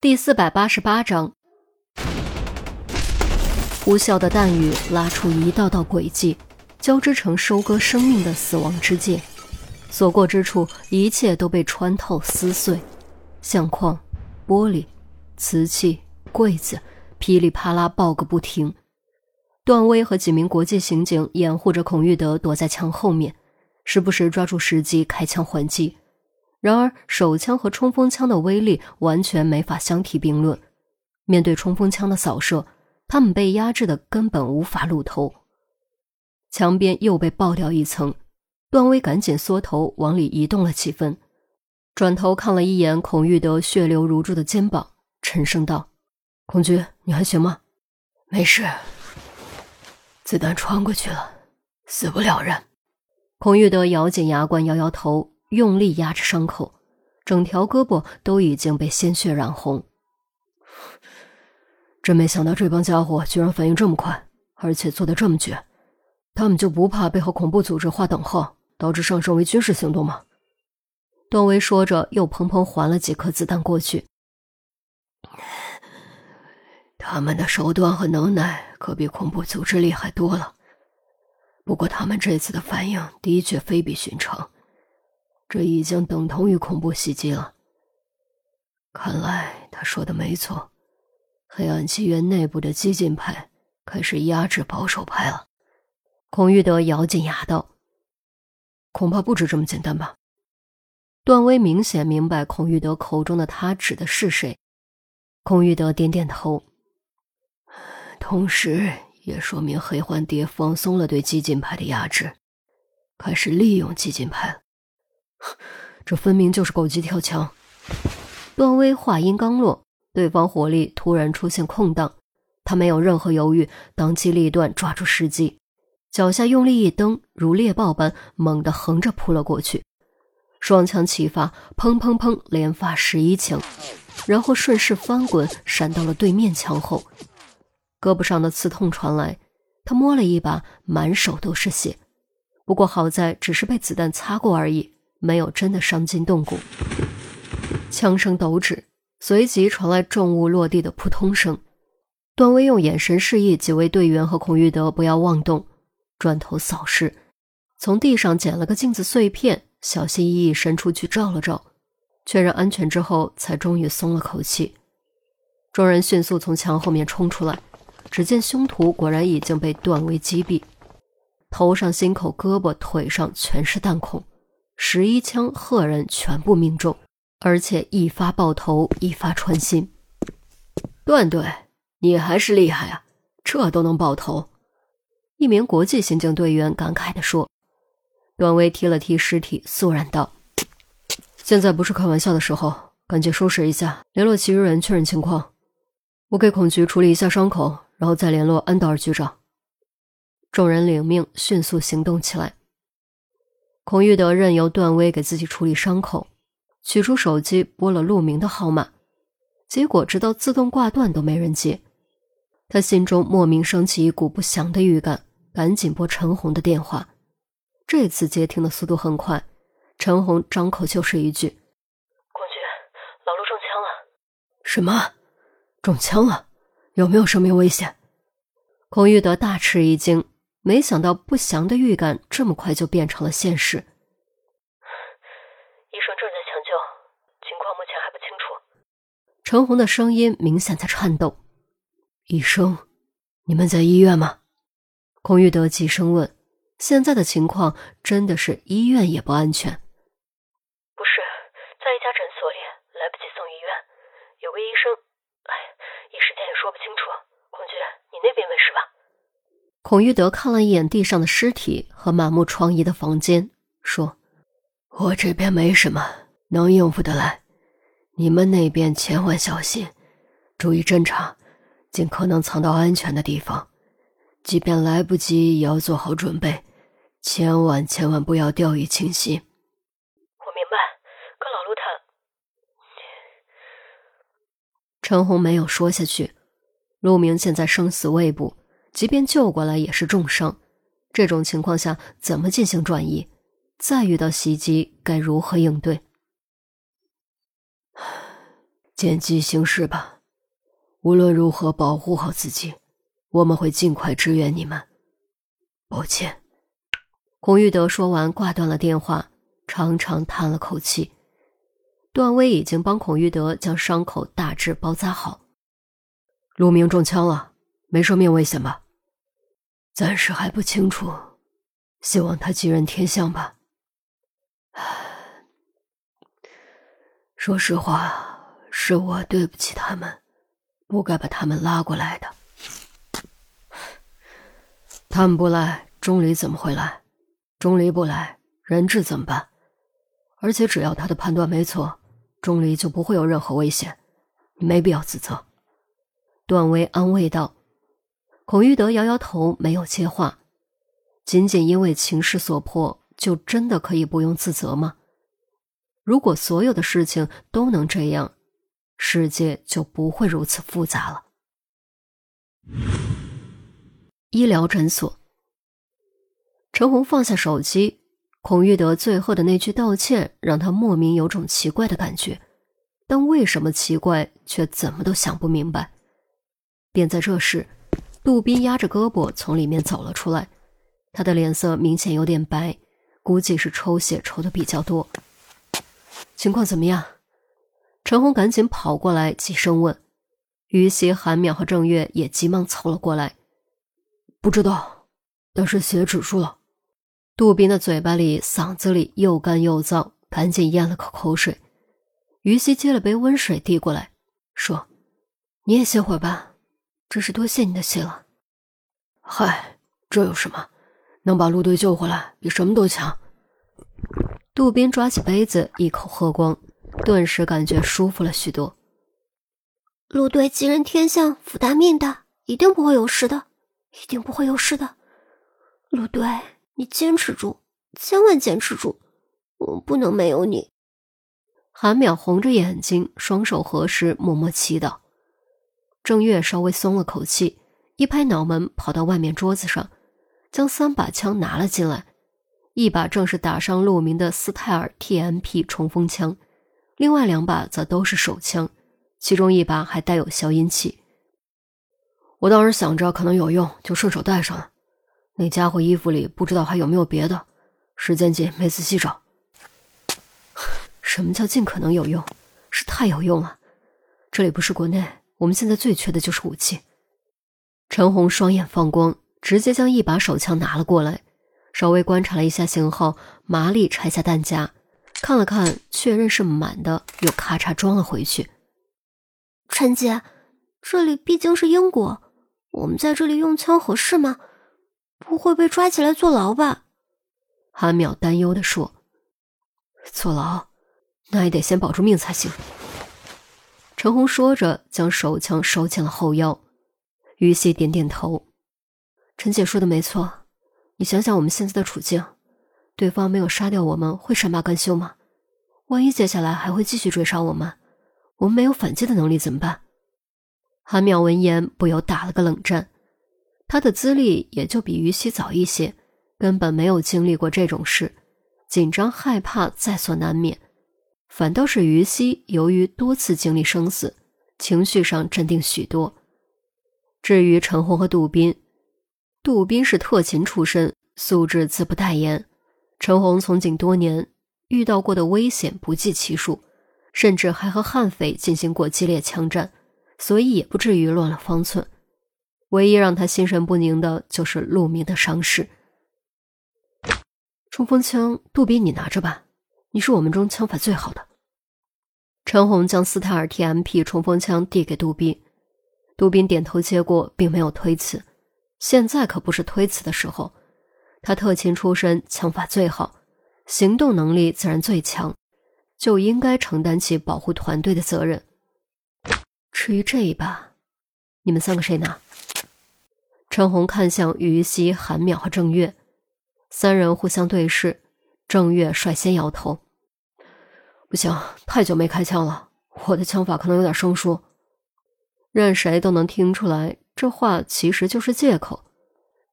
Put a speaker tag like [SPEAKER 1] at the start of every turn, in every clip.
[SPEAKER 1] 第四百八十八章，呼啸的弹雨拉出一道道轨迹，交织成收割生命的死亡之界。所过之处，一切都被穿透撕碎，相框、玻璃、瓷器、柜子，噼里啪啦爆个不停。段威和几名国际刑警掩护着孔玉德躲在墙后面，时不时抓住时机开枪还击。然而，手枪和冲锋枪的威力完全没法相提并论。面对冲锋枪的扫射，他们被压制的根本无法露头。墙边又被爆掉一层，段威赶紧缩头往里移动了几分，转头看了一眼孔玉德血流如注的肩膀，沉声道：“孔局，你还行吗？”“
[SPEAKER 2] 没事，子弹穿过去了，死不了人。”
[SPEAKER 1] 孔玉德咬紧牙关，摇摇头。用力压着伤口，整条胳膊都已经被鲜血染红。
[SPEAKER 3] 真没想到这帮家伙居然反应这么快，而且做的这么绝。他们就不怕被和恐怖组织划等号，导致上升为军事行动吗？
[SPEAKER 1] 段威说着，又砰砰还了几颗子弹过去。
[SPEAKER 2] 他们的手段和能耐可比恐怖组织厉害多了。不过他们这次的反应的确非比寻常。这已经等同于恐怖袭击了。看来他说的没错，黑暗契约内部的激进派开始压制保守派了。
[SPEAKER 1] 孔玉德咬紧牙道：“
[SPEAKER 3] 恐怕不止这么简单吧？”
[SPEAKER 1] 段威明显明白孔玉德口中的他指的是谁。孔玉德点点头，
[SPEAKER 2] 同时也说明黑幻蝶放松了对激进派的压制，开始利用激进派。
[SPEAKER 3] 这分明就是狗急跳墙。
[SPEAKER 1] 段威话音刚落，对方火力突然出现空档，他没有任何犹豫，当机立断抓住时机，脚下用力一蹬，如猎豹般猛地横着扑了过去，双枪齐发，砰砰砰，连发十一枪，然后顺势翻滚，闪到了对面墙后，胳膊上的刺痛传来，他摸了一把，满手都是血，不过好在只是被子弹擦过而已。没有真的伤筋动骨，枪声抖止，随即传来重物落地的扑通声。段威用眼神示意几位队员和孔玉德不要妄动，转头扫视，从地上捡了个镜子碎片，小心翼翼伸出去照了照，确认安全之后，才终于松了口气。众人迅速从墙后面冲出来，只见凶徒果然已经被段威击毙，头上、心口、胳膊、腿上全是弹孔。十一枪赫然全部命中，而且一发爆头，一发穿心。
[SPEAKER 2] 段队，你还是厉害啊，这都能爆头！
[SPEAKER 1] 一名国际刑警队员感慨地说。
[SPEAKER 3] 段威踢了踢尸体，肃然道：“现在不是开玩笑的时候，赶紧收拾一下，联络其余人确认情况。我给孔局处理一下伤口，然后再联络安道尔局长。”
[SPEAKER 1] 众人领命，迅速行动起来。孔玉德任由段威给自己处理伤口，取出手机拨了陆明的号码，结果直到自动挂断都没人接。他心中莫名升起一股不祥的预感，赶紧拨陈红的电话。这次接听的速度很快，陈红张口就是一句：“
[SPEAKER 4] 孔局，老陆中枪了。”“
[SPEAKER 2] 什么？中枪了？有没有生命危险？”
[SPEAKER 1] 孔玉德大吃一惊。没想到不祥的预感这么快就变成了现实。医
[SPEAKER 4] 生正在抢救，情况目前还不清楚。
[SPEAKER 1] 陈红的声音明显在颤抖。
[SPEAKER 2] 医生，你们在医院吗？
[SPEAKER 1] 孔玉德急声问。现在的情况真的是医院也不安全。
[SPEAKER 4] 不是，在一家诊所里，来不及送医院。有个医生，哎，一时间也说不清楚。孔局，你那边没事吧？
[SPEAKER 1] 孔玉德看了一眼地上的尸体和满目疮痍的房间，说：“
[SPEAKER 2] 我这边没什么，能应付得来。你们那边千万小心，注意侦查，尽可能藏到安全的地方。即便来不及，也要做好准备，千万千万不要掉以轻心。”
[SPEAKER 4] 我明白。可老陆他……
[SPEAKER 1] 陈红没有说下去。陆明现在生死未卜。即便救过来也是重伤，这种情况下怎么进行转移？再遇到袭击该如何应对？
[SPEAKER 2] 见机行事吧。无论如何，保护好自己。我们会尽快支援你们。抱歉。
[SPEAKER 1] 孔玉德说完，挂断了电话，长长叹了口气。段威已经帮孔玉德将伤口大致包扎好。
[SPEAKER 3] 陆明中枪了，没生命危险吧？
[SPEAKER 2] 暂时还不清楚，希望他吉人天相吧。说实话，是我对不起他们，不该把他们拉过来的。
[SPEAKER 3] 他们不来，钟离怎么会来？钟离不来，人质怎么办？而且只要他的判断没错，钟离就不会有任何危险，你没必要自责。
[SPEAKER 1] 段威安慰道。孔玉德摇摇头，没有接话。仅仅因为情势所迫，就真的可以不用自责吗？如果所有的事情都能这样，世界就不会如此复杂了。医疗诊所，陈红放下手机，孔玉德最后的那句道歉让他莫名有种奇怪的感觉，但为什么奇怪，却怎么都想不明白。便在这时。杜宾压着胳膊从里面走了出来，他的脸色明显有点白，估计是抽血抽的比较多。情况怎么样？陈红赶紧跑过来，急声问。于西、韩淼和郑月也急忙凑了过来。
[SPEAKER 2] 不知道，但是血止住了。
[SPEAKER 1] 杜宾的嘴巴里、嗓子里又干又燥，赶紧咽了口口水。于西接了杯温水递过来，说：“你也歇会儿吧。”真是多谢你的信了。
[SPEAKER 2] 嗨，这有什么？能把陆队救回来，比什么都强。
[SPEAKER 1] 杜宾抓起杯子，一口喝光，顿时感觉舒服了许多。
[SPEAKER 5] 陆队吉人天相，福大命大，一定不会有事的，一定不会有事的。陆队，你坚持住，千万坚持住，我不能没有你。
[SPEAKER 1] 韩淼红着眼睛，双手合十，默默祈祷。郑月稍微松了口气，一拍脑门，跑到外面桌子上，将三把枪拿了进来。一把正是打伤陆明的斯泰尔 TMP 冲锋枪，另外两把则都是手枪，其中一把还带有消音器。
[SPEAKER 3] 我当时想着可能有用，就顺手带上了。那家伙衣服里不知道还有没有别的，时间紧，没仔细找。
[SPEAKER 1] 什么叫尽可能有用？是太有用了。这里不是国内。我们现在最缺的就是武器。陈红双眼放光，直接将一把手枪拿了过来，稍微观察了一下型号，麻利拆下弹夹，看了看，确认是满的，又咔嚓装了回去。
[SPEAKER 5] 陈姐，这里毕竟是英国，我们在这里用枪合适吗？不会被抓起来坐牢吧？
[SPEAKER 1] 韩淼担忧的说：“
[SPEAKER 3] 坐牢，那也得先保住命才行。”
[SPEAKER 1] 陈红说着，将手枪收进了后腰。于西点点头：“陈姐说的没错，你想想我们现在的处境，对方没有杀掉我们会善罢甘休吗？万一接下来还会继续追杀我们，我们没有反击的能力怎么办？”韩淼闻言不由打了个冷战，他的资历也就比于西早一些，根本没有经历过这种事，紧张害怕在所难免。反倒是于西，由于多次经历生死，情绪上镇定许多。至于陈红和杜宾，杜宾是特勤出身，素质自不待言。陈红从警多年，遇到过的危险不计其数，甚至还和悍匪进行过激烈枪战，所以也不至于乱了方寸。唯一让他心神不宁的就是陆明的伤势。冲锋枪，杜宾你拿着吧。你是我们中枪法最好的。陈红将斯泰尔 TMP 冲锋枪递给杜宾，杜宾点头接过，并没有推辞。现在可不是推辞的时候，他特勤出身，枪法最好，行动能力自然最强，就应该承担起保护团队的责任。至于这一把，你们三个谁拿？陈红看向于西、韩淼和郑月，三人互相对视。郑月率先摇头：“
[SPEAKER 3] 不行，太久没开枪了，我的枪法可能有点生疏。”
[SPEAKER 1] 任谁都能听出来，这话其实就是借口。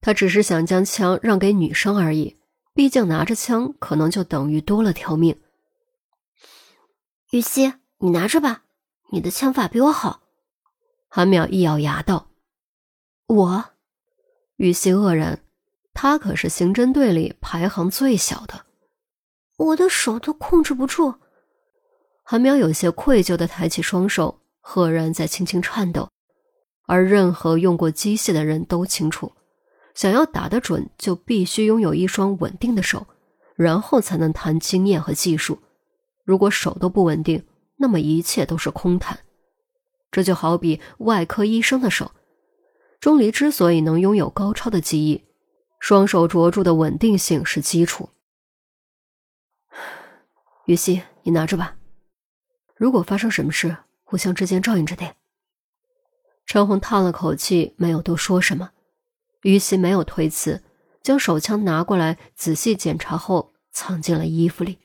[SPEAKER 1] 他只是想将枪让给女生而已，毕竟拿着枪可能就等于多了条命。
[SPEAKER 5] 雨熙，你拿着吧，你的枪法比我好。
[SPEAKER 1] 韩淼一咬牙道：“
[SPEAKER 5] 我。”
[SPEAKER 1] 于西愕然，他可是刑侦队里排行最小的。
[SPEAKER 5] 我的手都控制不住。
[SPEAKER 1] 韩淼有些愧疚的抬起双手，赫然在轻轻颤抖。而任何用过机械的人都清楚，想要打得准，就必须拥有一双稳定的手，然后才能谈经验和技术。如果手都不稳定，那么一切都是空谈。这就好比外科医生的手，钟离之所以能拥有高超的技艺，双手着住的稳定性是基础。于西，你拿着吧。如果发生什么事，互相之间照应着点。陈红叹了口气，没有多说什么。于西没有推辞，将手枪拿过来，仔细检查后藏进了衣服里。